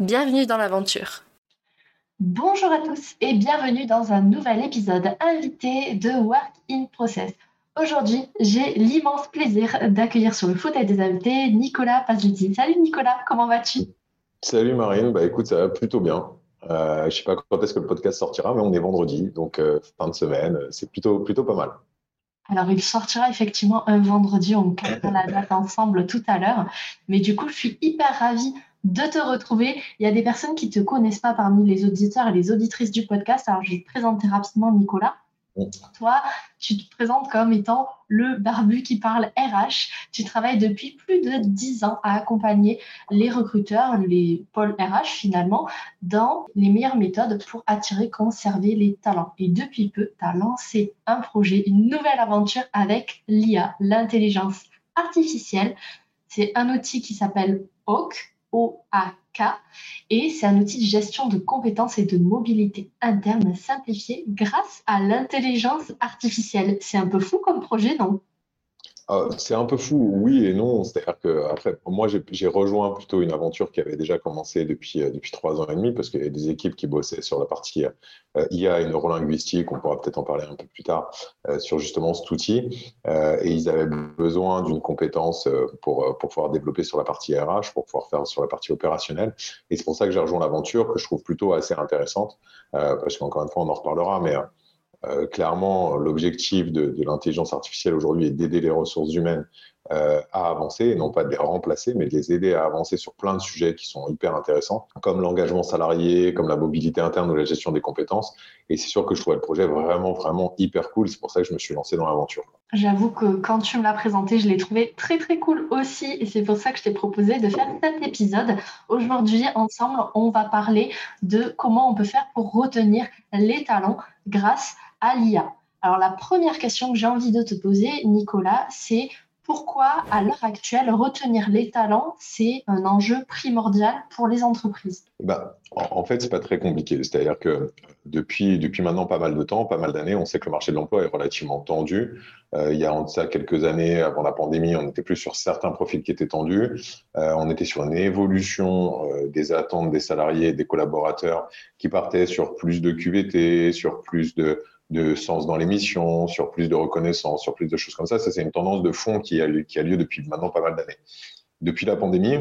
Bienvenue dans l'aventure. Bonjour à tous et bienvenue dans un nouvel épisode invité de Work in Process. Aujourd'hui, j'ai l'immense plaisir d'accueillir sur le fauteuil des invités Nicolas Pazletti. Salut Nicolas, comment vas-tu? Salut Marine, bah écoute, ça va plutôt bien. Euh, je ne sais pas quand est-ce que le podcast sortira, mais on est vendredi, donc euh, fin de semaine, c'est plutôt, plutôt pas mal. Alors, il sortira effectivement un vendredi, on calera la date ensemble tout à l'heure. Mais du coup, je suis hyper ravie de te retrouver. Il y a des personnes qui ne te connaissent pas parmi les auditeurs et les auditrices du podcast. Alors, je vais te présenter rapidement Nicolas. Toi, tu te présentes comme étant le barbu qui parle RH. Tu travailles depuis plus de 10 ans à accompagner les recruteurs, les pôles RH finalement, dans les meilleures méthodes pour attirer, conserver les talents. Et depuis peu, tu as lancé un projet, une nouvelle aventure avec l'IA, l'intelligence artificielle. C'est un outil qui s'appelle Hawk OAK et c'est un outil de gestion de compétences et de mobilité interne simplifié grâce à l'intelligence artificielle. C'est un peu fou comme projet, non? Ah, c'est un peu fou, oui et non. C'est-à-dire que après, moi, j'ai rejoint plutôt une aventure qui avait déjà commencé depuis euh, depuis trois ans et demi, parce qu'il y a des équipes qui bossaient sur la partie euh, IA et neurolinguistique. On pourra peut-être en parler un peu plus tard euh, sur justement cet outil. et ils avaient besoin d'une compétence pour pour pouvoir développer sur la partie RH, pour pouvoir faire sur la partie opérationnelle. Et c'est pour ça que j'ai rejoint l'aventure que je trouve plutôt assez intéressante, parce qu'encore une fois, on en reparlera, mais euh, clairement, l'objectif de, l'intelligence artificielle aujourd'hui est d'aider les ressources humaines euh, à avancer, non pas de les remplacer, mais de les aider à avancer sur plein de sujets qui sont hyper intéressants, comme l'engagement salarié, comme la mobilité interne ou la gestion des compétences. Et c'est sûr que je trouvais le projet vraiment, vraiment hyper cool. C'est pour ça que je me suis lancé dans l'aventure. J'avoue que quand tu me l'as présenté, je l'ai trouvé très, très cool aussi. Et c'est pour ça que je t'ai proposé de faire cet épisode. Aujourd'hui, ensemble, on va parler de comment on peut faire pour retenir les talents grâce à l'IA. Alors la première question que j'ai envie de te poser, Nicolas, c'est pourquoi à l'heure actuelle retenir les talents c'est un enjeu primordial pour les entreprises? Bah, en, fait, c'est pas très compliqué. C'est-à-dire que depuis, depuis maintenant pas mal de temps, pas mal d'années, on sait que le marché de l'emploi est relativement tendu. Euh, il y a en ça quelques années, avant la pandémie, on était plus sur certains profils qui étaient tendus. Euh, on était sur une évolution euh, des attentes des salariés et des collaborateurs qui partaient sur plus de QVT, sur plus de de sens dans l'émission, sur plus de reconnaissance, sur plus de choses comme ça. Ça, c'est une tendance de fond qui a, lieu depuis maintenant pas mal d'années. Depuis la pandémie,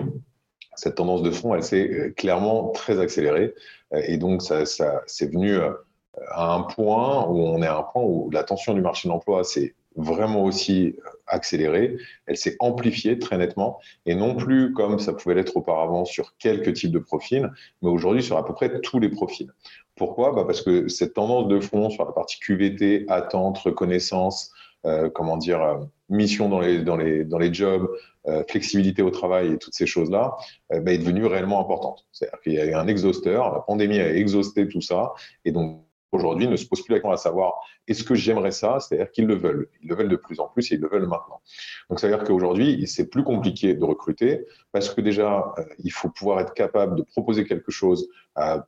cette tendance de fond, elle s'est euh, clairement très accélérée. Euh, et donc, ça, ça c'est venu euh, à un point où on est à un point où la tension du marché de l'emploi s'est vraiment aussi accélérée. Elle s'est amplifiée très nettement et non plus comme ça pouvait l'être auparavant sur quelques types de profils, mais aujourd'hui sur à peu près tous les profils. Pourquoi? Bah Parce que cette tendance de fond sur la partie QVT, attente, reconnaissance, euh, comment dire, euh, mission dans les, dans les, dans les jobs, euh, flexibilité au travail et toutes ces choses-là, bah, est devenue réellement importante. C'est-à-dire qu'il y a eu un exhausteur, la pandémie a exhausté tout ça, et donc aujourd'hui ne se pose plus la question à savoir est-ce que j'aimerais ça? C'est-à-dire qu'ils le veulent. Ils le veulent de plus en plus et ils le veulent maintenant. Donc, ça veut dire qu'aujourd'hui, c'est plus compliqué de recruter parce que déjà, euh, il faut pouvoir être capable de proposer quelque chose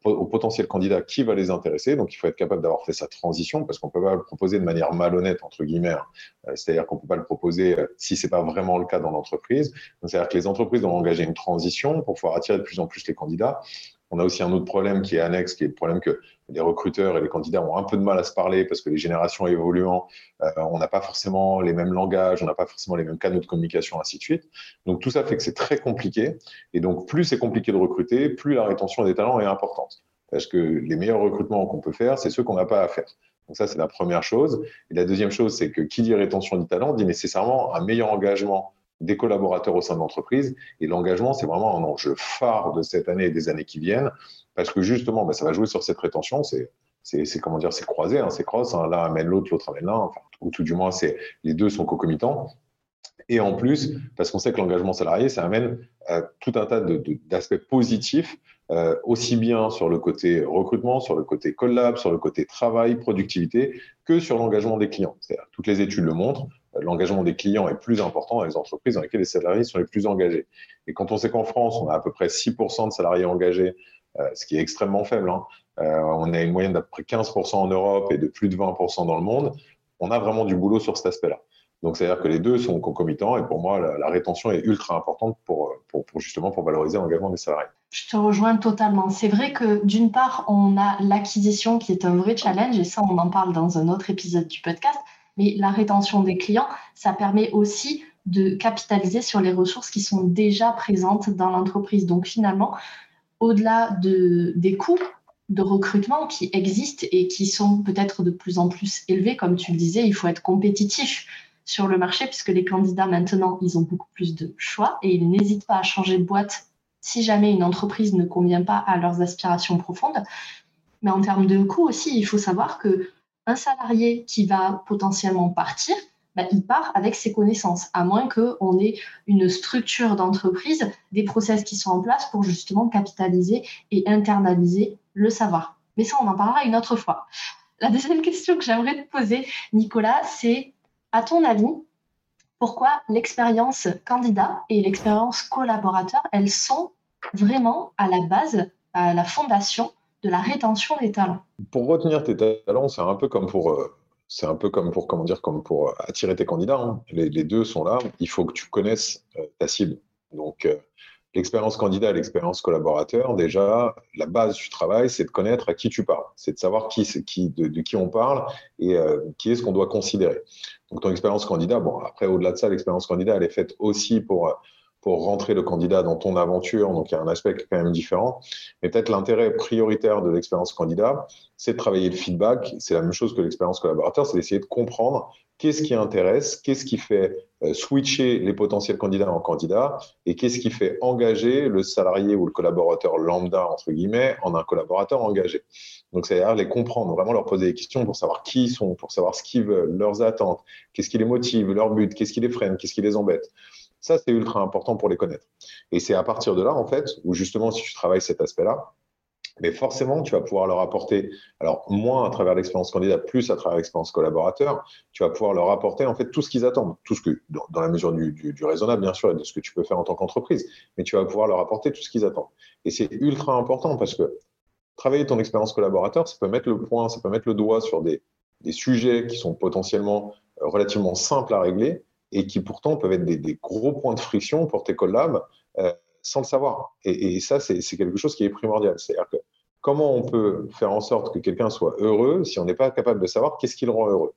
au potentiel candidat qui va les intéresser. Donc, il faut être capable d'avoir fait sa transition parce qu'on peut pas le proposer de manière malhonnête, entre guillemets. Hein. Euh, c'est-à-dire qu'on peut pas le proposer euh, si c'est pas vraiment le cas dans l'entreprise. c'est-à-dire que les entreprises doivent engager une transition pour pouvoir attirer de plus en plus les candidats. On a aussi un autre problème qui est annexe, qui est le problème que les recruteurs et les candidats ont un peu de mal à se parler parce que les générations évoluant, euh, on n'a pas forcément les mêmes langages, on n'a pas forcément les mêmes canaux de communication, ainsi de suite. Donc tout ça fait que c'est très compliqué. Et donc plus c'est compliqué de recruter, plus la rétention des talents est importante. Parce que les meilleurs recrutements qu'on peut faire, c'est ceux qu'on n'a pas à faire. Donc ça, c'est la première chose. Et la deuxième chose, c'est que qui dit rétention du talent dit nécessairement un meilleur engagement des collaborateurs au sein de l'entreprise. Et l'engagement, c'est vraiment un enjeu phare de cette année et des années qui viennent, parce que justement, bah, ça va jouer sur cette rétention. C'est c'est comment dire, c'est croisé, hein, c'est cross. Hein, l'un amène l'autre, l'autre amène l'un. Ou tout du moins, c'est les deux sont concomitants. Et en plus, parce qu'on sait que l'engagement salarié, ça amène euh, tout un tas d'aspects positifs euh, aussi bien sur le côté recrutement, sur le côté collab, sur le côté travail, productivité, que sur l'engagement des clients. Toutes les études le montrent, l'engagement des clients est plus important dans les entreprises dans lesquelles les salariés sont les plus engagés. Et quand on sait qu'en France, on a à peu près 6% de salariés engagés, euh, ce qui est extrêmement faible, hein, on a une moyenne d'à peu près 15% en Europe et de plus de 20% dans le monde, on a vraiment du boulot sur cet aspect-là. Donc, c'est-à-dire que les deux sont concomitants et pour moi, la, rétention est ultra importante pour, pour, justement pour valoriser l'engagement des salariés. Je te rejoins totalement. C'est vrai que d'une part, on a l'acquisition qui est un vrai challenge et ça, on en parle dans un autre épisode du podcast. Mais la rétention des clients, ça permet aussi de capitaliser sur les ressources qui sont déjà présentes dans l'entreprise. Donc finalement, au-delà de, des coûts de recrutement qui existent et qui sont peut-être de plus en plus élevés, comme tu le disais, il faut être compétitif sur le marché puisque les candidats maintenant, ils ont beaucoup plus de choix et ils n'hésitent pas à changer de boîte si jamais une entreprise ne convient pas à leurs aspirations profondes. Mais en termes de coûts aussi, il faut savoir que un salarié qui va potentiellement partir, bah, il part avec ses connaissances, à moins qu'on ait une structure d'entreprise, des process qui sont en place pour justement capitaliser et internaliser le savoir. Mais ça, on en parlera une autre fois. La deuxième question que j'aimerais te poser, Nicolas, c'est à ton avis, pourquoi l'expérience candidat et l'expérience collaborateur, elles sont vraiment à la base, à la fondation la rétention des talents Pour retenir tes talents, c'est un peu comme pour, euh, c'est un peu comme pour, comment dire, comme pour attirer tes candidats. Hein. Les, deux sont là. Il faut que tu connaisses euh, ta cible. Donc, euh, L'expérience candidat l'expérience collaborateur, déjà, la base du travail, c'est de connaître à qui tu parles. C'est de savoir qui, de, qui on parle et euh, qui est ce qu'on doit considérer. Donc, ton expérience candidat, bon, après, au-delà de ça, l'expérience candidat, elle est faite aussi pour, pour rentrer le candidat dans ton aventure. Donc, il y a un aspect quand même différent. Mais peut-être l'intérêt prioritaire de l'expérience candidat, c'est de travailler le feedback. C'est la même chose que l'expérience collaborateur, c'est d'essayer de comprendre qu'est-ce qui intéresse, qu'est-ce qui fait euh, switcher les potentiels candidats en candidats et qu'est-ce qui fait engager le salarié ou le collaborateur lambda, entre guillemets, en un collaborateur engagé. Donc, c'est-à-dire les comprendre, vraiment leur poser des questions pour savoir qui ils sont, pour savoir ce qu'ils veulent, leurs attentes, qu'est-ce qui les motive, leur but, qu'est-ce qui les freine, qu'est-ce qui les embête. Ça, c'est ultra important pour les connaître. Et c'est à partir de là, en fait, où justement, si tu travailles cet aspect-là, mais forcément, tu vas pouvoir leur apporter, alors moins à travers l'expérience candidat, plus à travers l'expérience collaborateur, tu vas pouvoir leur apporter en fait tout ce qu'ils attendent, tout ce que, dans, la mesure du, raisonnable bien sûr, et de ce que tu peux faire en tant qu'entreprise, mais tu vas pouvoir leur apporter tout ce qu'ils attendent. Et c'est ultra important parce que travailler ton expérience collaborateur, ça peut mettre le point, ça peut mettre le doigt sur des, des sujets qui sont potentiellement euh, relativement simples à régler et qui pourtant peuvent être des, gros points de friction pour tes collabs. Euh, sans le savoir. Et, ça, c'est quelque chose qui est primordial. C'est-à-dire que comment on peut faire en sorte que quelqu'un soit heureux si on n'est pas capable de savoir qu'est-ce qui le rend heureux?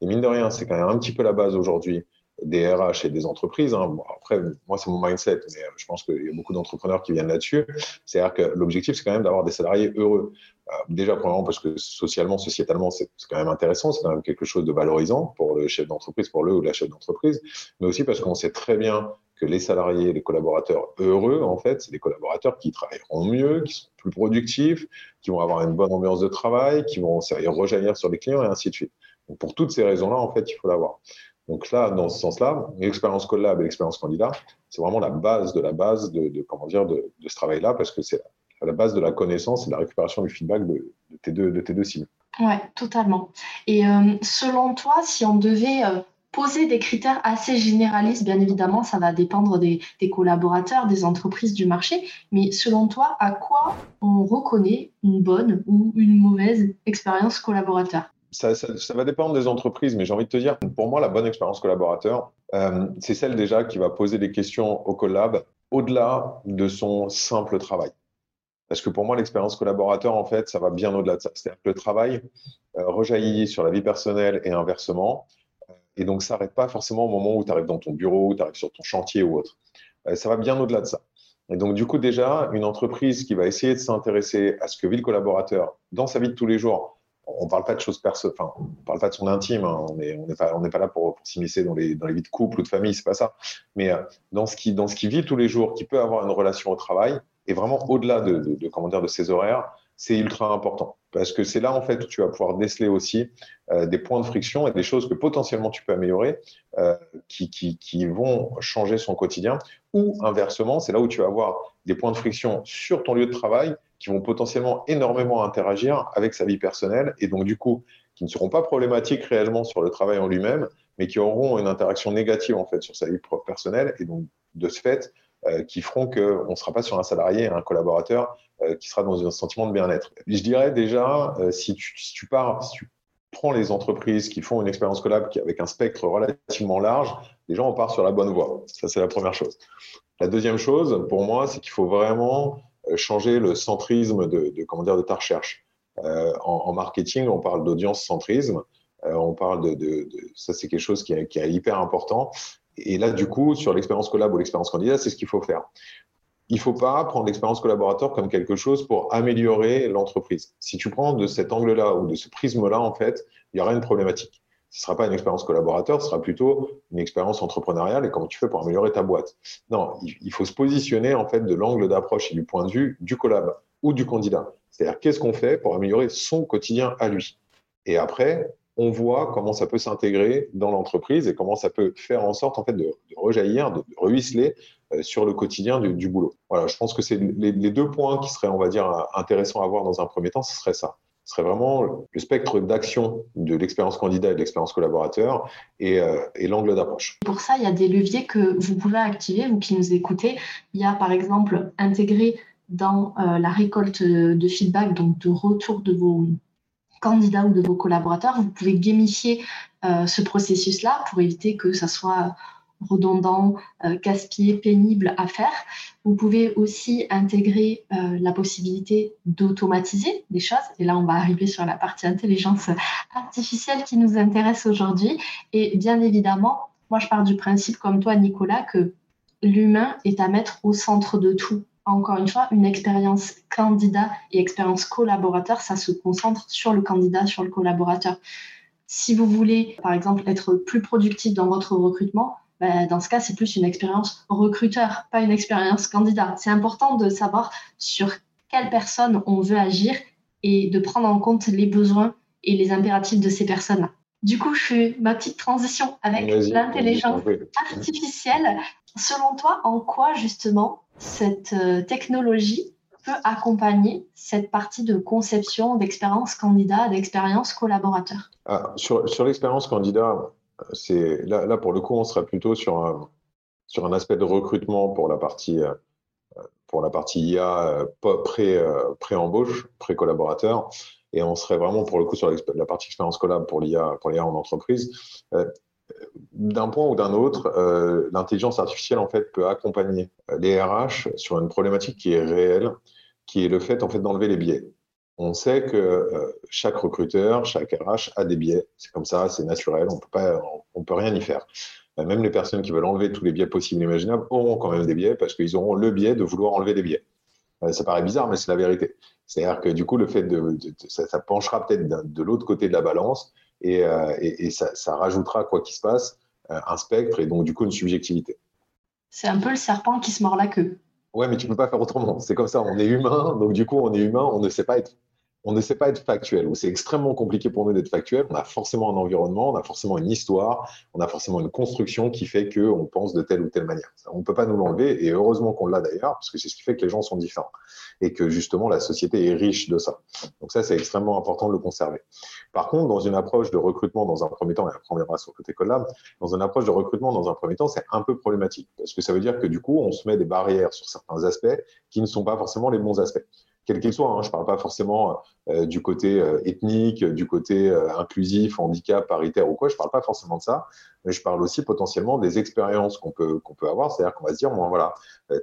Et mine de rien, c'est quand même un petit peu la base aujourd'hui des RH et des entreprises. Hein. après, moi, c'est mon mindset, mais euh, je pense qu'il y a beaucoup d'entrepreneurs qui viennent là-dessus. C'est-à-dire que l'objectif, c'est quand même d'avoir des salariés heureux. Euh, déjà, premièrement, parce que socialement, sociétalement, c'est quand même intéressant, c'est quand même quelque chose de valorisant pour le chef d'entreprise, pour le ou la chef d'entreprise, mais aussi parce qu'on sait très bien que les salariés, les collaborateurs heureux, en fait, c'est des collaborateurs qui travailleront mieux, qui sont plus productifs, qui vont avoir une bonne ambiance de travail, qui vont rejaillir sur les clients et ainsi de suite. Donc, pour toutes ces raisons-là, en fait, il faut l'avoir. Donc là, dans ce sens-là, l'expérience collab et l'expérience candidat, c'est vraiment la base de la base de, comment dire de, ce travail-là, parce que c'est la base de la connaissance et de la récupération du feedback de, tes, deux, de tes deux cibles. Ouais, totalement. Et euh, selon toi, si on devait euh, poser des critères assez généralistes, bien évidemment, ça va dépendre des, collaborateurs, des entreprises, du marché, mais selon toi, à quoi on reconnaît une bonne ou une mauvaise expérience collaborateur? Ça, va dépendre des entreprises, mais j'ai envie de te dire, pour moi, la bonne expérience collaborateur, euh, c'est celle déjà qui va poser des questions au collab au-delà de son simple travail. Parce que pour moi, l'expérience collaborateur, en fait, ça va bien au-delà de ça. C'est-à-dire que le travail euh, rejaillit sur la vie personnelle et inversement. Euh, et donc, ça n'arrête pas forcément au moment où tu arrives dans ton bureau, tu arrives sur ton chantier ou autre. ça va bien au-delà de ça. Et donc, du coup, déjà, une entreprise qui va essayer de s'intéresser à ce que vit le collaborateur dans sa vie de tous les jours, on parle pas de choses perso, enfin, on parle pas de son intime. Hein. on n'est on pas, on pas là pour, s'immiscer dans les, dans les vies de couple ou de famille, c'est pas ça. Mais euh, dans ce qui, dans ce qui vit tous les jours, qui peut avoir une relation au travail, et vraiment au-delà de, de, dire, de ses horaires, c'est ultra important parce que c'est là en fait où tu vas pouvoir déceler aussi euh, des points de friction et des choses que potentiellement tu peux améliorer euh, qui, qui, qui, vont changer son quotidien ou inversement, c'est là où tu vas avoir des points de friction sur ton lieu de travail qui vont potentiellement énormément interagir avec sa vie personnelle et donc du coup qui ne seront pas problématiques réellement sur le travail en lui-même, mais qui auront une interaction négative en fait sur sa vie personnelle et donc de ce fait euh, qui feront qu'on ne sera pas sur un salarié, un collaborateur euh, qui sera dans un sentiment de bien-être. Je dirais déjà, euh, si tu, si, tu, pars, si tu prends les entreprises qui font une expérience collab avec un spectre relativement large, déjà on part sur la bonne voie. Ça, c'est la première chose. La deuxième chose, pour moi, c'est qu'il faut vraiment changer le centrisme de, comment dire, de ta recherche. Euh, en, marketing, on parle d'audience centrisme. Euh, on parle de ça, c'est quelque chose qui est, qui est, hyper important. Et là, du coup, sur l'expérience collab ou l'expérience candidat, c'est ce qu'il faut faire. Il ne faut pas prendre l'expérience collaborateur comme quelque chose pour améliorer l'entreprise. Si tu prends de cet angle-là ou de ce prisme-là, en fait, il y aura une problématique. Ce ne sera pas une expérience collaborateur, ce sera plutôt une expérience entrepreneuriale et comment tu fais pour améliorer ta boîte. Non, il faut se positionner en fait de l'angle d'approche et du point de vue du collab ou du candidat. C'est-à-dire qu'est-ce qu'on fait pour améliorer son quotidien à lui? Et après, on voit comment ça peut s'intégrer dans l'entreprise et comment ça peut faire en sorte en fait de, rejaillir, de, ruisseler euh, sur le quotidien du, boulot. Voilà, je pense que c'est les, les, deux points qui seraient, on va dire, intéressants à voir dans un premier temps, ce serait ça. Serait vraiment le spectre d'action de l'expérience candidat et de l'expérience collaborateur et, euh, et l'angle d'approche. Pour ça, il y a des leviers que vous pouvez activer, vous qui nous écoutez. Il y a par exemple intégrer dans euh, la récolte de feedback, donc de retour de vos candidats ou de vos collaborateurs. Vous pouvez gamifier euh, ce processus-là pour éviter que ça soit redondant, euh, casse-pied, pénible à faire. Vous pouvez aussi intégrer euh, la possibilité d'automatiser des choses. Et là, on va arriver sur la partie intelligence artificielle qui nous intéresse aujourd'hui. Et bien évidemment, moi, je pars du principe, comme toi, Nicolas, que l'humain est à mettre au centre de tout encore une fois, une expérience candidat et expérience collaborateur, ça se concentre sur le candidat, sur le collaborateur. Si vous voulez, par exemple, être plus productif dans votre recrutement, ben, dans ce cas, c'est plus une expérience recruteur, pas une expérience candidat. C'est important de savoir sur quelle personne on veut agir et de prendre en compte les besoins et les impératifs de ces personnes-là. Du coup, je fais ma petite transition avec l'intelligence artificielle. Selon toi, en quoi justement cette euh, technologie peut accompagner cette partie de conception d'expérience candidat, d'expérience collaborateur? Ah, Sur, sur l'expérience candidat, c'est là, pour le coup, on serait plutôt sur un, sur un aspect de recrutement pour la partie, euh, pour la partie IA euh, pré-embauche, pré-collaborateur. Et on serait vraiment pour le coup sur la partie expérience collab pour l'IA, pour l'IA en entreprise d'un point ou d'un autre, euh, l'intelligence artificielle en fait peut accompagner euh, les RH sur une problématique qui est réelle, qui est le fait en fait d'enlever les biais. On sait que euh, chaque recruteur, chaque RH a des biais. C'est comme ça, c'est naturel. On peut pas, on, peut rien y faire. Euh, même les personnes qui veulent enlever tous les biais possibles et imaginables auront quand même des biais parce qu'ils auront le biais de vouloir enlever des biais. Euh, ça paraît bizarre, mais c'est la vérité. C'est-à-dire que du coup, le fait de, ça, penchera peut-être de l'autre côté de la balance et, ça, ça, rajoutera, quoi qu'il se passe, un spectre et donc du coup une subjectivité. C'est un peu le serpent qui se mord la queue. Ouais, mais tu peux pas faire autrement. C'est comme ça, on est humain, donc du coup on est humain, on ne sait pas être on ne sait pas être factuel, ou c'est extrêmement compliqué pour nous d'être factuel. On a forcément un environnement, on a forcément une histoire, on a forcément une construction qui fait qu'on pense de telle ou telle manière. On ne peut pas nous l'enlever, et heureusement qu'on l'a d'ailleurs, parce que c'est ce qui fait que les gens sont différents, et que justement la société est riche de ça. Donc ça, c'est extrêmement important de le conserver. Par contre, dans une approche de recrutement, dans un premier temps, et après on viendra sur le côté collab, dans une approche de recrutement, dans un premier temps, c'est un peu problématique, parce que ça veut dire que du coup, on se met des barrières sur certains aspects qui ne sont pas forcément les bons aspects quel qu'il soit. Hein. Je ne parle pas forcément euh, du côté euh, ethnique, du côté euh, inclusif, handicap, paritaire ou quoi. Je ne parle pas forcément de ça, mais je parle aussi potentiellement des expériences qu'on peut, qu'on peut avoir. C'est-à-dire qu'on va se dire, bon, voilà,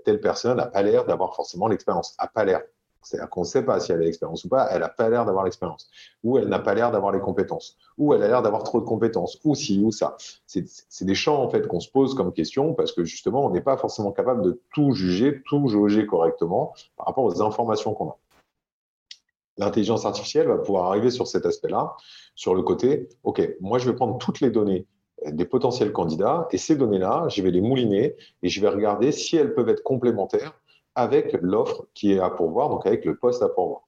telle personne n'a pas l'air d'avoir forcément l'expérience, n'a pas l'air. C'est-à-dire qu'on ne sait pas si elle a l'expérience ou pas, elle n'a pas l'air d'avoir l'expérience, ou elle n'a pas l'air d'avoir les compétences, ou elle a l'air d'avoir trop de compétences, ou si, ou ça. C'est des champs en fait qu'on se pose comme question parce que justement, on n'est pas forcément capable de tout juger, tout jauger correctement par rapport aux informations qu'on a. L'intelligence artificielle va pouvoir arriver sur cet aspect-là, sur le côté, OK, moi je vais prendre toutes les données des potentiels candidats et ces données-là, je vais les mouliner et je vais regarder si elles peuvent être complémentaires avec l'offre qui est à pourvoir, donc avec le poste à pourvoir.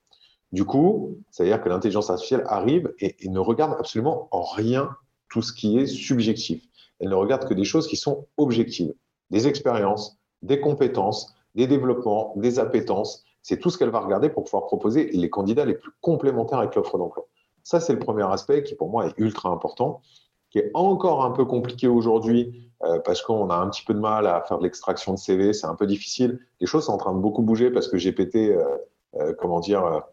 Du coup, c'est-à-dire que l'intelligence artificielle arrive et, ne regarde absolument en rien tout ce qui est subjectif. Elle ne regarde que des choses qui sont objectives, des expériences, des compétences, des développements, des appétences. C'est tout ce qu'elle va regarder pour pouvoir proposer les candidats les plus complémentaires avec l'offre d'emploi. Ça, c'est le premier aspect qui, pour moi, est ultra important, qui est encore un peu compliqué aujourd'hui euh, parce qu'on a un petit peu de mal à faire de l'extraction de CV, c'est un peu difficile. Les choses sont en train de beaucoup bouger parce que GPT, euh, euh, comment dire,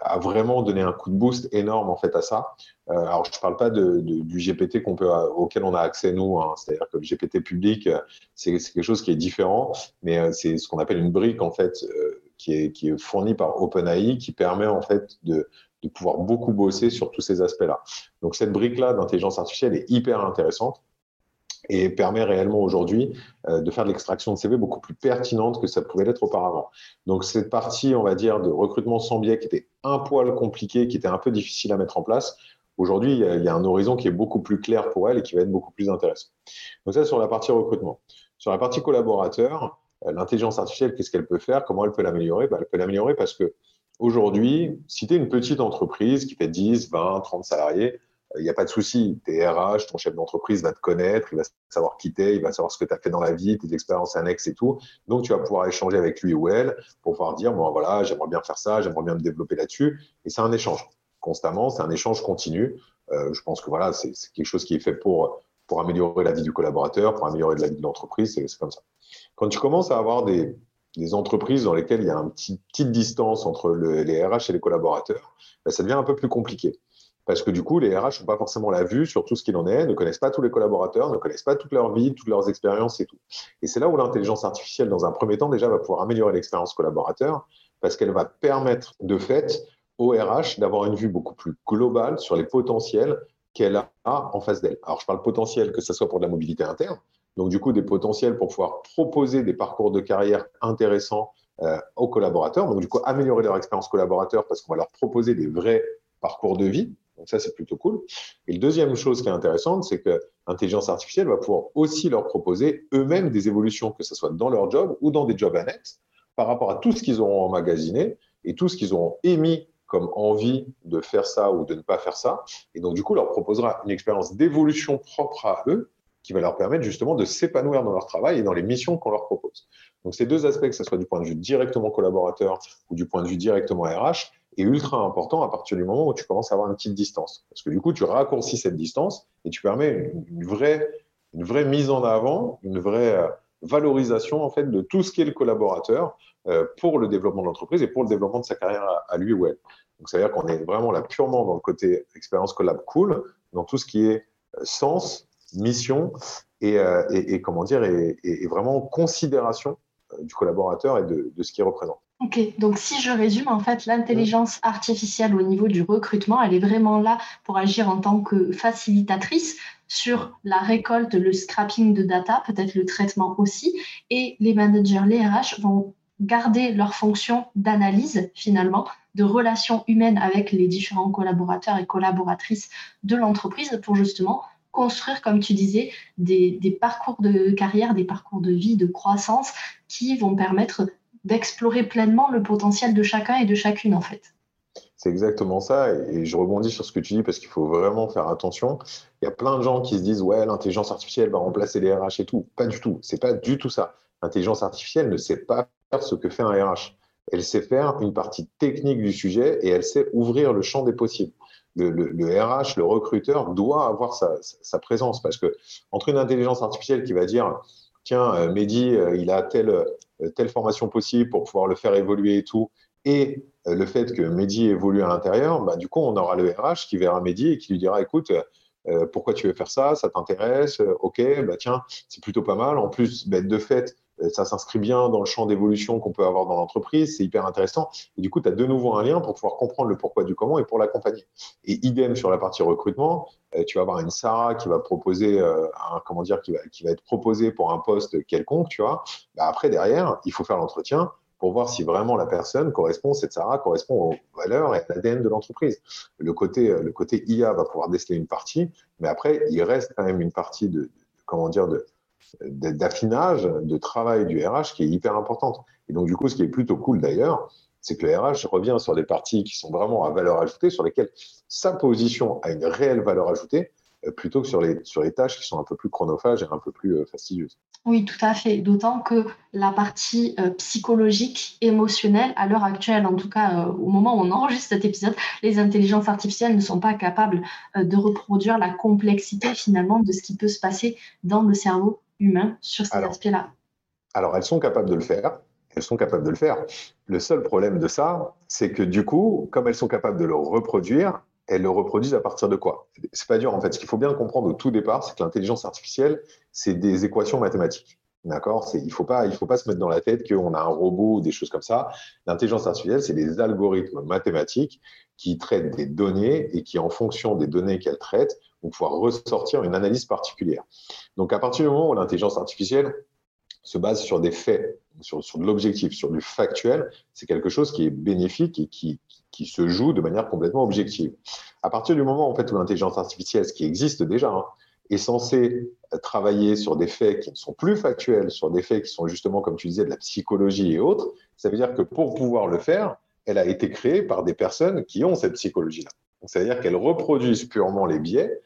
a vraiment donné un coup de boost énorme en fait à ça. alors je ne parle pas du GPT qu'on peut, auquel on a accès nous, hein. c'est-à-dire que le GPT public, c'est quelque chose qui est différent, mais c'est ce qu'on appelle une brique en fait qui est, qui est fournie par OpenAI, qui permet en fait de, de pouvoir beaucoup bosser sur tous ces aspects-là. Donc cette brique-là d'intelligence artificielle est hyper intéressante et permet réellement aujourd'hui euh, de faire de l'extraction de CV beaucoup plus pertinente que ça pouvait l'être auparavant. Donc cette partie, on va dire, de recrutement sans biais qui était un poil compliqué, qui était un peu difficile à mettre en place, aujourd'hui, il, y a un horizon qui est beaucoup plus clair pour elle et qui va être beaucoup plus intéressant. Donc ça, sur la partie recrutement. Sur la partie collaborateur, euh, l'intelligence artificielle, qu'est-ce qu'elle peut faire? Comment elle peut l'améliorer? Bah, Elle peut l'améliorer parce que Aujourd'hui, si tu es une petite entreprise qui fait 10, 20, 30 salariés, il n'y a pas de souci. Tes RH, ton chef d'entreprise va te connaître, il va savoir qui t'es, il va savoir ce que tu as fait dans la vie, tes expériences annexes et tout. Donc, tu vas pouvoir échanger avec lui ou elle pour pouvoir dire, bon, voilà, j'aimerais bien faire ça, j'aimerais bien me développer là-dessus. Et c'est un échange constamment, c'est un échange continu. Euh, je pense que voilà, c'est quelque chose qui est fait pour, pour améliorer la vie du collaborateur, pour améliorer la vie de l'entreprise, c'est comme ça. Quand tu commences à avoir des, des entreprises dans lesquelles il y a une petit, petite distance entre les RH et les collaborateurs, ben, ça devient un peu plus compliqué. Parce que du coup, les RH n'ont pas forcément la vue sur tout ce qu'il en est, ne connaissent pas tous les collaborateurs, ne connaissent pas toute leur vie, toutes leurs expériences et tout. Et c'est là où l'intelligence artificielle, dans un premier temps, déjà va pouvoir améliorer l'expérience collaborateur, parce qu'elle va permettre de fait au RH d'avoir une vue beaucoup plus globale sur les potentiels qu'elle a en face d'elle. Alors, je parle potentiel que ce soit pour de la mobilité interne, donc, du coup, des potentiels pour pouvoir proposer des parcours de carrière intéressants euh, aux collaborateurs. Donc, du coup, améliorer leur expérience collaborateur parce qu'on va leur proposer des vrais parcours de vie. Donc, ça, c'est plutôt cool. Et la deuxième chose qui est intéressante, c'est que l'intelligence artificielle va pouvoir aussi leur proposer eux-mêmes des évolutions, que ce soit dans leur job ou dans des jobs annexes, par rapport à tout ce qu'ils auront emmagasiné et tout ce qu'ils auront émis comme envie de faire ça ou de ne pas faire ça. Et donc, du coup, leur proposera une expérience d'évolution propre à eux qui va leur permettre justement de s'épanouir dans leur travail et dans les missions qu'on leur propose. Donc ces deux aspects, que ce soit du point de vue directement collaborateur ou du point de vue directement RH, est ultra important à partir du moment où tu commences à avoir une petite distance. Parce que du coup, tu raccourcis cette distance et tu permets une, vraie, mise en avant, une vraie euh, valorisation en fait de tout ce qu'est le collaborateur euh, pour le développement de l'entreprise et pour le développement de sa carrière à, lui ou elle. Donc, ça veut dire qu'on est vraiment là purement dans le côté expérience collab cool, dans tout ce qui est euh, sens, mission euh, et, comment dire, et, vraiment considération euh, du collaborateur et de, ce qu'il représente. Ok, donc si je résume, en fait, l'intelligence artificielle au niveau du recrutement, elle est vraiment là pour agir en tant que facilitatrice sur la récolte, le scrapping de data, peut-être le traitement aussi, et les managers, les RH vont garder leur fonction d'analyse finalement, de relations humaines avec les différents collaborateurs et collaboratrices de l'entreprise pour justement construire, comme tu disais, des, parcours de carrière, des parcours de vie, de croissance qui vont permettre d'explorer pleinement le potentiel de chacun et de chacune, en fait. C'est exactement ça. Et je rebondis sur ce que tu dis parce qu'il faut vraiment faire attention. Il y a plein de gens qui se disent Ouais, l'intelligence artificielle va remplacer les RH et tout. Pas du tout. C'est pas du tout ça. L'intelligence artificielle ne sait pas faire ce que fait un RH. Elle sait faire une partie technique du sujet et elle sait ouvrir le champ des possibles le, RH, le recruteur doit avoir sa, présence. Parce que entre une intelligence artificielle qui va dire tiens, euh, Mehdi, euh, il a telle, euh, telle formation possible pour pouvoir le faire évoluer et tout, et le fait que Mehdi évolue à l'intérieur, bah, du coup, on aura le RH qui verra Mehdi et qui lui dira écoute, pourquoi tu veux faire ça? Ça t'intéresse? Ok, bah tiens, c'est plutôt pas mal. En plus, bah, de fait, ça s'inscrit bien dans le champ d'évolution qu'on peut avoir dans l'entreprise, c'est hyper intéressant. Et du coup, tu as de nouveau un lien pour pouvoir comprendre le pourquoi du comment et pour l'accompagner. Et idem sur la partie recrutement, euh, tu vas avoir une Sarah qui va proposer euh, un, comment dire, qui va, être proposée pour un poste quelconque, tu vois. Bah, après, derrière, il faut faire l'entretien pour voir si vraiment la personne correspond, cette Sarah correspond aux valeurs et à l'ADN de l'entreprise. Le côté, le côté IA va pouvoir déceler une partie, mais après, il reste quand même une partie de comment dire, de, d'affinage, de travail du RH qui est hyper importante. Et donc, du coup, ce qui est plutôt cool d'ailleurs, c'est que le RH revient sur des parties qui sont vraiment à valeur ajoutée, sur lesquelles sa position a une réelle valeur ajoutée, euh, plutôt que sur les, sur les tâches qui sont un peu plus chronophages et un peu plus euh, fastidieuses. Oui, tout à fait. D'autant que la partie euh, psychologique, émotionnelle, à l'heure actuelle, en tout cas au moment où on enregistre cet épisode, les intelligences artificielles ne sont pas capables de reproduire la complexité finalement de ce qui peut se passer dans le cerveau humain sur ces aspects-là. Alors, elles sont capables de le faire. Elles sont capables de le faire. Le seul problème de ça, c'est que du coup, comme elles sont capables de le reproduire, elles le reproduisent à partir de quoi? C'est pas dur en fait. Ce qu'il faut bien comprendre au tout départ, c'est que l'intelligence artificielle, c'est des équations mathématiques. D'accord? Il ne faut, pas, il faut pas se mettre dans la tête qu'on a un robot ou des choses comme ça. L'intelligence artificielle, c'est des algorithmes mathématiques qui traitent des données et qui, en fonction des données qu'elles traitent, vont pouvoir ressortir une analyse particulière. Donc, à partir du moment où l'intelligence artificielle se base sur des faits, sur, sur de l'objectif, sur du factuel, c'est quelque chose qui est bénéfique et qui, qui se joue de manière complètement objective. À partir du moment en fait, où l'intelligence artificielle, ce qui existe déjà, hein, est censée travailler sur des faits qui ne sont plus factuels, sur des faits qui sont justement, comme tu disais, de la psychologie et autres, ça veut dire que pour pouvoir le faire, elle a été créée par des personnes qui ont cette psychologie-là. C'est-à-dire qu'elles reproduisent purement les biais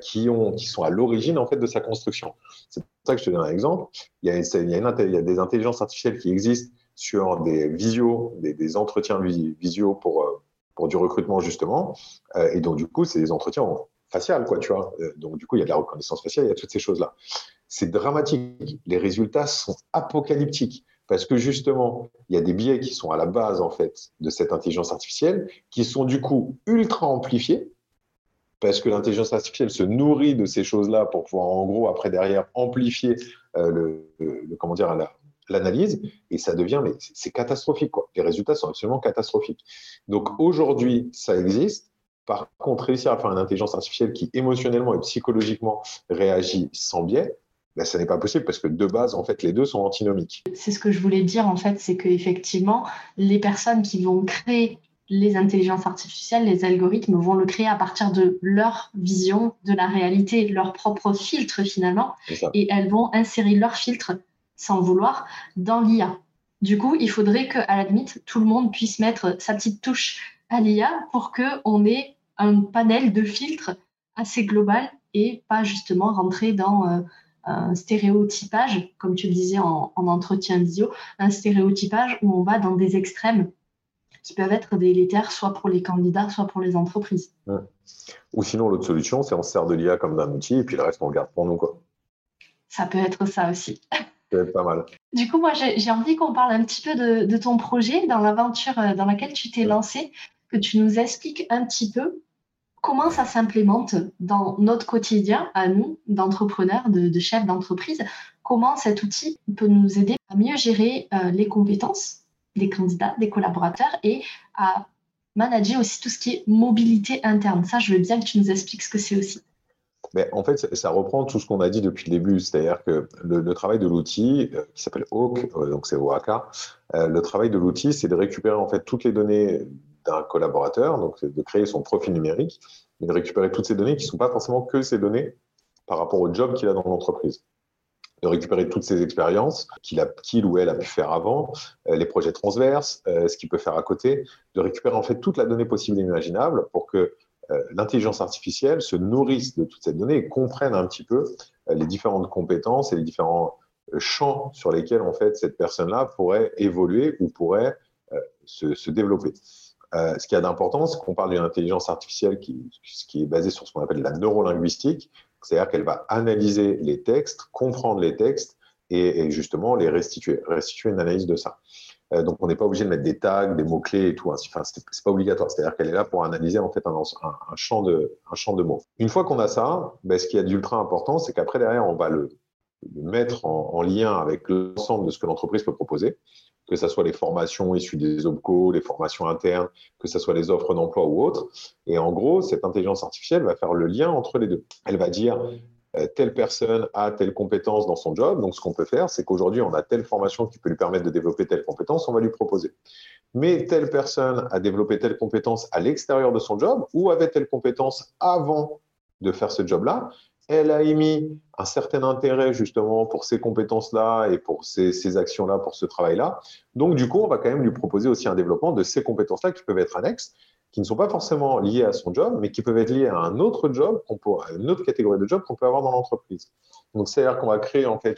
qui, ont, qui sont à l'origine en fait de sa construction. C'est pour ça que je te donne un exemple. Il y a, des intelligences artificielles qui existent sur des visios, des, entretiens visio pour, euh, pour du recrutement justement. Euh, et donc du coup, c'est des entretiens faciales, quoi, tu vois. Euh, donc du coup, il y a de la reconnaissance faciale, il y a toutes ces choses-là. C'est dramatique. Les résultats sont apocalyptiques parce que justement, il y a des biais qui sont à la base en fait de cette intelligence artificielle, qui sont du coup ultra amplifiés parce que l'intelligence artificielle se nourrit de ces choses-là pour pouvoir en gros après derrière amplifier le, le, comment dire la, l'analyse et ça devient, mais c'est catastrophique. Quoi. Les résultats sont absolument catastrophiques. Donc aujourd'hui, ça existe. Par contre, réussir à faire une intelligence artificielle qui émotionnellement et psychologiquement réagit sans biais, ben, ça n'est pas possible parce que de base, en fait, les deux sont antinomiques. C'est ce que je voulais dire, en fait, c'est qu'effectivement, les personnes qui vont créer les intelligences artificielles, les algorithmes vont le créer à partir de leur vision de la réalité, leur propre filtre finalement, et elles vont insérer leur filtre sans vouloir, dans l'IA. Du coup, il faudrait qu'à la limite, tout le monde puisse mettre sa petite touche à l'IA pour qu'on ait un panel de filtres assez global et pas justement rentrer dans euh, un stéréotypage, comme tu le disais en, entretien visio, un stéréotypage où on va dans des extrêmes qui peuvent être délétères soit pour les candidats, soit pour les entreprises. Ou sinon, l'autre solution, c'est on sert de l'IA comme d'un outil et puis le reste, on le garde pour nous. Quoi. Ça peut être ça aussi. pas mal. Du coup, moi, j'ai envie qu'on parle un petit peu de, ton projet, dans l'aventure euh, dans laquelle tu t'es lancé, que tu nous expliques un petit peu comment ça s'implémente dans notre quotidien, à nous, d'entrepreneurs, de, chefs d'entreprise, comment cet outil peut nous aider à mieux gérer euh, les compétences des candidats, des collaborateurs et à manager aussi tout ce qui est mobilité interne. Ça, je veux bien que tu nous expliques ce que c'est aussi. Mais en fait, ça reprend tout ce qu'on a dit depuis le début, c'est-à-dire que le, travail de l'outil, euh, qui s'appelle Hawk, euh, donc c'est OAK, euh, le travail de l'outil, c'est de récupérer en fait toutes les données d'un collaborateur, donc de créer son profil numérique, et de récupérer toutes ces données qui ne sont pas forcément que ces données par rapport au job qu'il a dans l'entreprise de récupérer toutes ces expériences qu'il qu'il ou elle a pu faire avant, les projets transverses, ce qu'il peut faire à côté, de récupérer en fait toute la donnée possible et imaginable pour que euh, l'intelligence artificielle se nourrisse de toutes ces données et comprenne un petit peu euh, les différentes compétences et les différents euh, champs sur lesquels en fait cette personne-là pourrait évoluer ou pourrait se, développer. ce qui a d'important, c'est qu'on parle d'une intelligence artificielle qui, qui est basée sur ce qu'on appelle la neurolinguistique, c'est-à-dire qu'elle va analyser les textes, comprendre les textes et, justement les restituer, restituer une analyse de ça. Euh, donc, on n'est pas obligé de mettre des tags, des mots-clés et tout. Hein. Enfin, c'est pas obligatoire. C'est-à-dire qu'elle est là pour analyser en fait un, champ, de, un champ de mots. Une fois qu'on a ça, ben, ce qui est d'ultra important, c'est qu'après, derrière, on va le, mettre en, lien avec l'ensemble de ce que l'entreprise peut proposer, que ce soit les formations issues des OPCO, les formations internes, que ce soit les offres d'emploi ou autres. Et en gros, cette intelligence artificielle va faire le lien entre les deux. Elle va dire euh, telle personne a telle compétence dans son job. Donc, ce qu'on peut faire, c'est qu'aujourd'hui, on a telle formation qui peut lui permettre de développer telle compétence, on va lui proposer. Mais telle personne a développé telle compétence à l'extérieur de son job ou avait telle compétence avant de faire ce job-là. Elle a émis un certain intérêt justement pour ces compétences-là et pour ces, actions-là, pour ce travail-là. Donc, du coup, on va quand même lui proposer aussi un développement de ces compétences-là qui peuvent être annexes, qui ne sont pas forcément liées à son job, mais qui peuvent être liées à un autre job, à une autre catégorie de job qu'on peut avoir dans l'entreprise. Donc, c'est-à-dire qu'on va créer en fait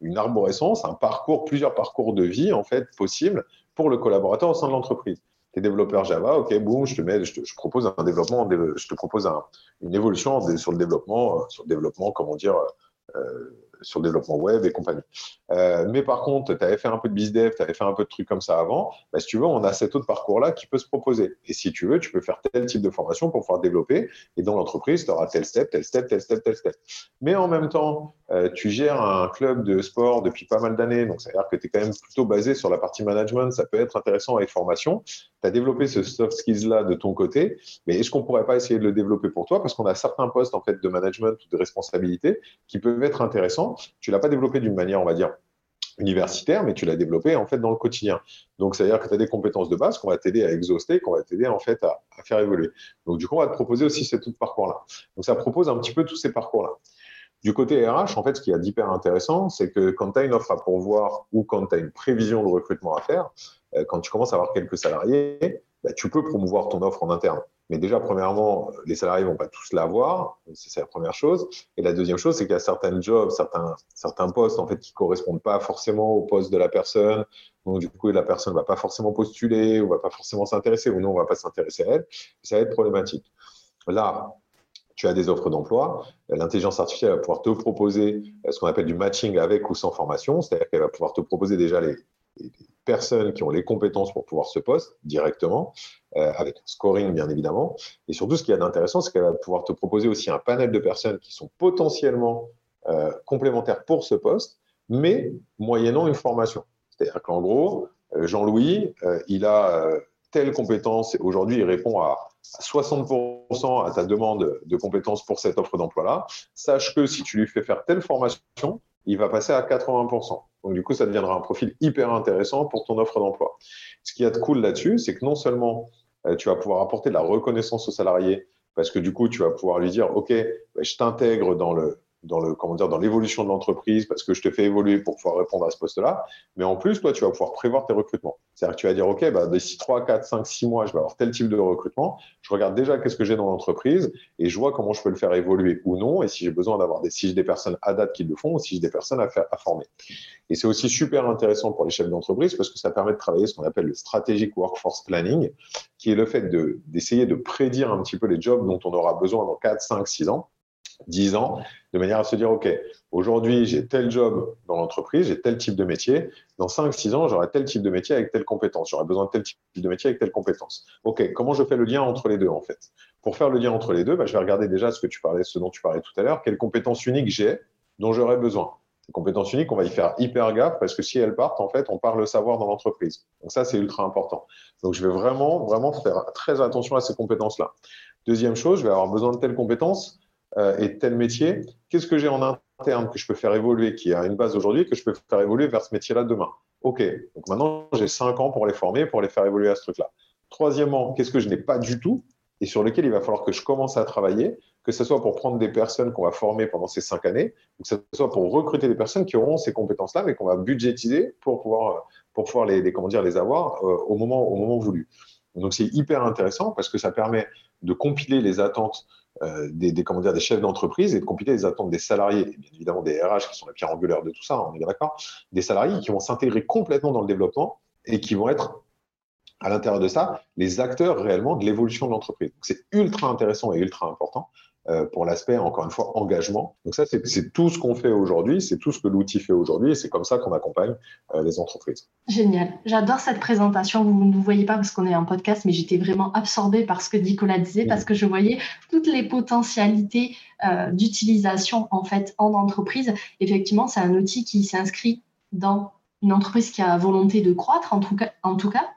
une arborescence, un parcours, plusieurs parcours de vie en fait possibles pour le collaborateur au sein de l'entreprise. Tu es développeur Java, ok, boum, je te mets, je te je propose un développement, je te propose un, une évolution sur le développement, euh, sur le développement, comment dire, euh, sur le développement web et compagnie. Euh, mais par contre, tu avais fait un peu de bizdev, tu avais fait un peu de trucs comme ça avant, bah, si tu veux, on a cet autre parcours-là qui peut se proposer. Et si tu veux, tu peux faire tel type de formation pour pouvoir développer. Et dans l'entreprise, tu auras tel step, tel step, tel step, tel step. Mais en même temps, euh, tu gères un club de sport depuis pas mal d'années, donc ça veut dire que tu es quand même plutôt basé sur la partie management, ça peut être intéressant avec formation. Tu as développé ce soft skills-là de ton côté, mais est-ce qu'on pourrait pas essayer de le développer pour toi? Parce qu'on a certains postes en fait de management ou de responsabilité qui peuvent être intéressants. Tu l'as pas développé d'une manière, on va dire, universitaire, mais tu l'as développé en fait dans le quotidien. Donc, c'est-à-dire que tu as des compétences de base qu'on va t'aider à exhauster, qu'on va t'aider en fait à, faire évoluer. Donc, du coup, on va te proposer aussi cet autre parcours-là. Donc, ça propose un petit peu tous ces parcours-là. Du côté RH, en fait, ce qui est d'hyper intéressant, c'est que quand tu as une offre à pourvoir ou quand tu as une prévision de recrutement à faire, euh, quand tu commences à avoir quelques salariés, bah, tu peux promouvoir ton offre en interne. Mais déjà, premièrement, les salariés vont pas tous l'avoir, c'est la première chose. Et la deuxième chose, c'est qu'il y a certains jobs, certains, certains postes en fait qui correspondent pas forcément au poste de la personne. Donc du coup, la personne va pas forcément postuler ou va pas forcément s'intéresser, ou non, on va pas s'intéresser à elle. Ça va être problématique. Là, tu as des offres d'emploi, l'intelligence artificielle va pouvoir te proposer ce qu'on appelle du matching avec ou sans formation, c'est-à-dire qu'elle va pouvoir te proposer déjà les personnes qui ont les compétences pour pouvoir ce poste directement, euh, avec un scoring bien évidemment. Et surtout, ce qu'il y a d'intéressant, c'est qu'elle va pouvoir te proposer aussi un panel de personnes qui sont potentiellement euh, complémentaires pour ce poste, mais moyennant une formation. C'est-à-dire qu'en gros, euh, Jean-Louis, il a telle compétence, aujourd'hui il répond à 60% à ta demande de compétences pour cette offre d'emploi-là. Sache que si tu lui fais faire telle formation, il va passer à 80%. Donc, du coup, ça deviendra un profil hyper intéressant pour ton offre d'emploi. Ce qui est de cool là-dessus, c'est que non seulement euh, tu vas pouvoir apporter de la reconnaissance aux salariés, parce que du coup, tu vas pouvoir lui dire, OK, bah, je t'intègre dans le, dans le comment dire dans l'évolution de l'entreprise parce que je te fais évoluer pour pouvoir répondre à ce poste-là. Mais en plus, toi, tu vas pouvoir prévoir tes recrutements. C'est-à-dire que tu vas dire, OK, bah, d'ici 3, 4, 5, 6 mois, je vais avoir tel type de recrutement. Je regarde déjà qu'est-ce que j'ai dans l'entreprise et je vois comment je peux le faire évoluer ou non et si j'ai besoin d'avoir des, si j'ai des personnes à date qui le font ou si j'ai des personnes à, faire, à former. Et c'est aussi super intéressant pour les chefs d'entreprise parce que ça permet de travailler ce qu'on appelle le strategic workforce planning, qui est le fait de, d'essayer de prédire un petit peu les jobs dont on aura besoin dans 4, 5, 6 ans 10 ans, de manière à se dire, OK, aujourd'hui, j'ai tel job dans l'entreprise, j'ai tel type de métier. Dans 5-6 ans, j'aurai tel type de métier avec telle compétence. J'aurai besoin de tel type de métier avec telle compétence. OK, comment je fais le lien entre les deux, en fait? Pour faire le lien entre les deux, bah, je vais regarder déjà ce, que tu ce dont tu parlais tout à l'heure, quelles compétences uniques j'ai dont j'aurais besoin? Les compétences uniques, on va y faire hyper gaffe parce que si elles partent, en fait, on part le savoir dans l'entreprise. Donc ça, c'est ultra important. Donc je vais vraiment, vraiment faire très attention à ces compétences-là. Deuxième chose, je vais avoir besoin de telles compétences euh, et tel métier, qu'est-ce que j'ai en interne que je peux faire évoluer, qui a une base aujourd'hui, que je peux faire évoluer vers ce métier-là demain? Ok, donc maintenant j'ai cinq ans pour les former, pour les faire évoluer à ce truc-là. Troisièmement, qu'est-ce que je n'ai pas du tout et sur lequel il va falloir que je commence à travailler, que ce soit pour prendre des personnes qu'on va former pendant ces cinq années, ou que ce soit pour recruter des personnes qui auront ces compétences-là, mais qu'on va budgétiser pour pouvoir, pour pouvoir les, les comment dire, les avoir euh, au, moment, au moment voulu. Donc c'est hyper intéressant parce que ça permet de compiler les attentes euh, des, des, chefs d'entreprise et de compiler les attentes des salariés, et bien évidemment des RH qui sont la pierre angulaire de tout ça, on est d'accord, des salariés qui vont s'intégrer complètement dans le développement et qui vont être à l'intérieur de ça les acteurs réellement de l'évolution de l'entreprise. C'est ultra intéressant et ultra important euh, pour l'aspect, encore une fois, engagement. Donc ça, c'est tout ce qu'on fait aujourd'hui, c'est tout ce que l'outil fait aujourd'hui, et c'est comme ça qu'on accompagne euh, les entreprises. Génial. J'adore cette présentation. Vous ne voyez pas parce qu'on est en podcast, mais j'étais vraiment absorbée par ce que Nicolas disait, parce que je voyais toutes les potentialités euh, d'utilisation en fait en entreprise. Effectivement, c'est un outil qui s'inscrit dans une entreprise qui a volonté de croître. En tout cas.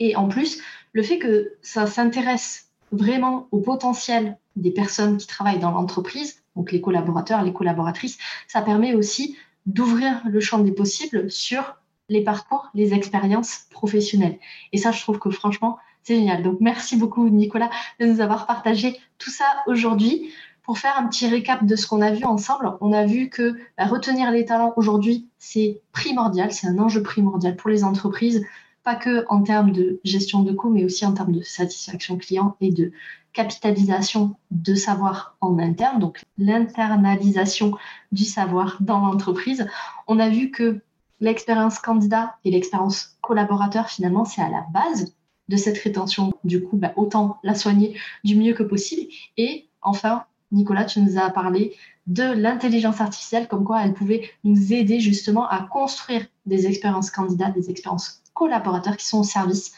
Et en plus, le fait que ça s'intéresse vraiment au potentiel des personnes qui travaillent dans l'entreprise, donc les collaborateurs, les collaboratrices, ça permet aussi d'ouvrir le champ des possibles sur les parcours, les expériences professionnelles. Et ça, je trouve que franchement, c'est génial. Donc, merci beaucoup, Nicolas, de nous avoir partagé tout ça aujourd'hui. pour faire un petit récap de ce qu'on a vu ensemble, on a vu que bah, retenir les talents aujourd'hui, c'est primordial, c'est un enjeu primordial pour les entreprises, pas que en termes de gestion de coûts, mais aussi en termes de satisfaction client et de capitalisation de savoir en interne, donc l'internalisation du savoir dans l'entreprise. On a vu que l'expérience candidat et l'expérience collaborateur, finalement, c'est à la base de cette rétention. Du coup, bah, autant la soigner du mieux que possible. Et enfin, Nicolas, tu nous as parlé de l'intelligence artificielle, comme quoi elle pouvait nous aider justement à construire des expériences candidats, des expériences collaborateurs qui sont au service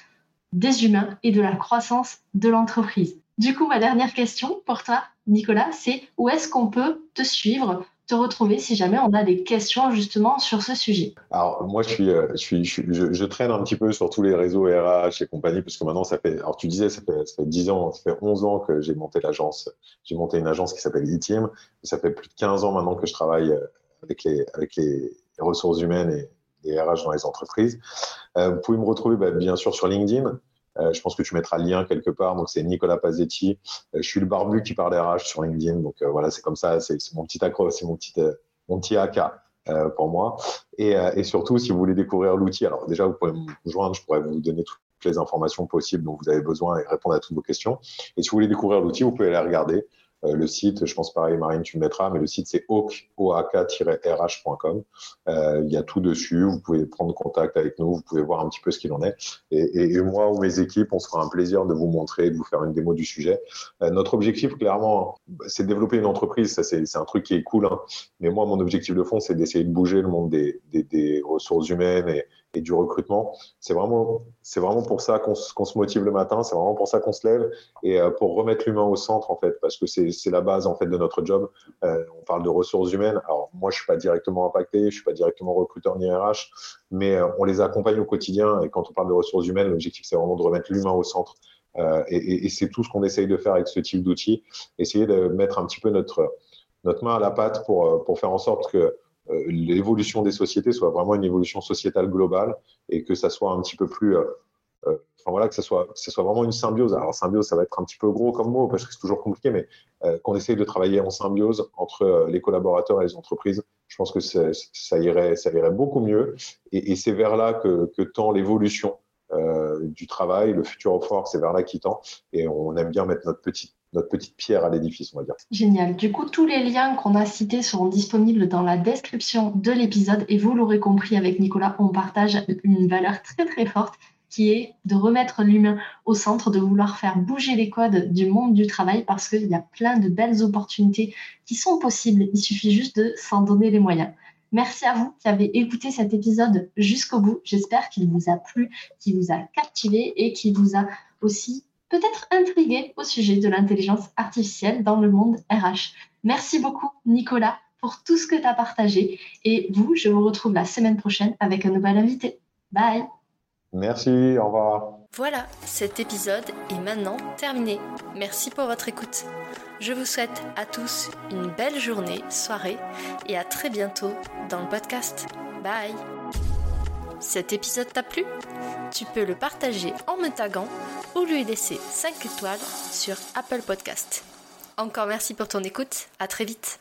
des humains et de la croissance de l'entreprise. Du coup, ma dernière question pour toi, Nicolas, c'est où est-ce qu'on peut te suivre, te retrouver si jamais on a des questions justement sur ce sujet? Alors moi, euh, je, traîne un petit peu sur tous les réseaux RH et compagnie parce que maintenant, ça fait, alors tu disais, ça fait, ça fait 10 ans, ça fait 11 ans que j'ai monté l'agence, j'ai monté une agence qui s'appelle e-team. Ça fait plus de 15 ans maintenant que je travaille euh, avec les, avec les ressources humaines et les RH dans les entreprises. Euh, vous pouvez me retrouver bah, bien sûr sur LinkedIn. Euh, je pense que tu mettras le lien quelque part. Donc, c'est Nicolas Pazetti. Euh, je suis le barbu qui parle RH sur LinkedIn. Donc, voilà, c'est comme ça. C'est mon petit accro, c'est mon petit, mon petit AK pour moi. Et, et, surtout, si vous voulez découvrir l'outil, alors déjà, vous pouvez me joindre. Je pourrais vous donner toutes les informations possibles dont vous avez besoin et répondre à toutes vos questions. Et si vous voulez découvrir l'outil, vous pouvez aller regarder. Euh, le site, je pense pareil, Marine, tu le mettras, mais le site c'est oak-rh.com. Euh, il y a tout dessus. Vous pouvez prendre contact avec nous, vous pouvez voir un petit peu ce qu'il en est. Et, moi ou mes équipes, on se fera un plaisir de vous montrer, de vous faire une démo du sujet. Euh, notre objectif, clairement, c'est de développer une entreprise. Ça, c'est un truc qui est cool. Hein. Mais moi, mon objectif de fond, c'est d'essayer de bouger le monde des, ressources humaines et, du recrutement. C'est vraiment, c'est vraiment pour ça qu'on se motive le matin, c'est vraiment pour ça qu'on se lève et pour remettre l'humain au centre en fait, parce que c'est la base en fait de notre job. Euh, on parle de ressources humaines. Alors moi, je suis pas directement impacté, je suis pas directement recruteur ni RH, mais euh, on les accompagne au quotidien et quand on parle de ressources humaines, l'objectif c'est vraiment de remettre l'humain au centre. et, et, c'est tout ce qu'on essaye de faire avec ce type d'outils, essayer de mettre un petit peu notre notre main à la pâte pour pour faire en sorte que euh, l'évolution des sociétés soit vraiment une évolution sociétale globale et que ça soit un petit peu plus euh, euh, que ce soit, ce soit vraiment une symbiose. Alors symbiose, ça va être un petit peu gros comme mot parce que c'est toujours compliqué, mais qu'on essaye de travailler en symbiose entre les collaborateurs et les entreprises, je pense que ça irait, ça irait beaucoup mieux. Et, c'est vers là que, que tend l'évolution du travail, le futur of work, c'est vers là qui tend. Et on aime bien mettre notre petite notre petite pierre à l'édifice, on va dire. Génial. Du coup, tous les liens qu'on a cités seront disponibles dans la description de l'épisode et vous l'aurez compris avec Nicolas, on partage une valeur très très forte qui est de remettre l'humain au centre, de vouloir faire bouger les codes du monde du travail parce qu'il y a plein de belles opportunités qui sont possibles. Il suffit juste de s'en donner les moyens. Merci à vous qui avez écouté cet épisode jusqu'au bout. J'espère qu'il vous a plu, qu'il vous a captivé et qu'il vous a aussi peut-être intrigué au sujet de l'intelligence artificielle dans le monde RH. Merci beaucoup, Nicolas, pour tout ce que tu as partagé. Et vous, je vous retrouve la semaine prochaine avec un nouvel invité. Bye. Merci, au revoir. Voilà, cet épisode est maintenant terminé. Merci pour votre écoute. Je vous souhaite à tous une belle journée, soirée et à très bientôt dans le podcast. Bye. Cet épisode t'a plu? Tu peux le partager en me taguant ou lui laisser 5 étoiles sur Apple Podcast. Encore merci pour ton écoute, à très vite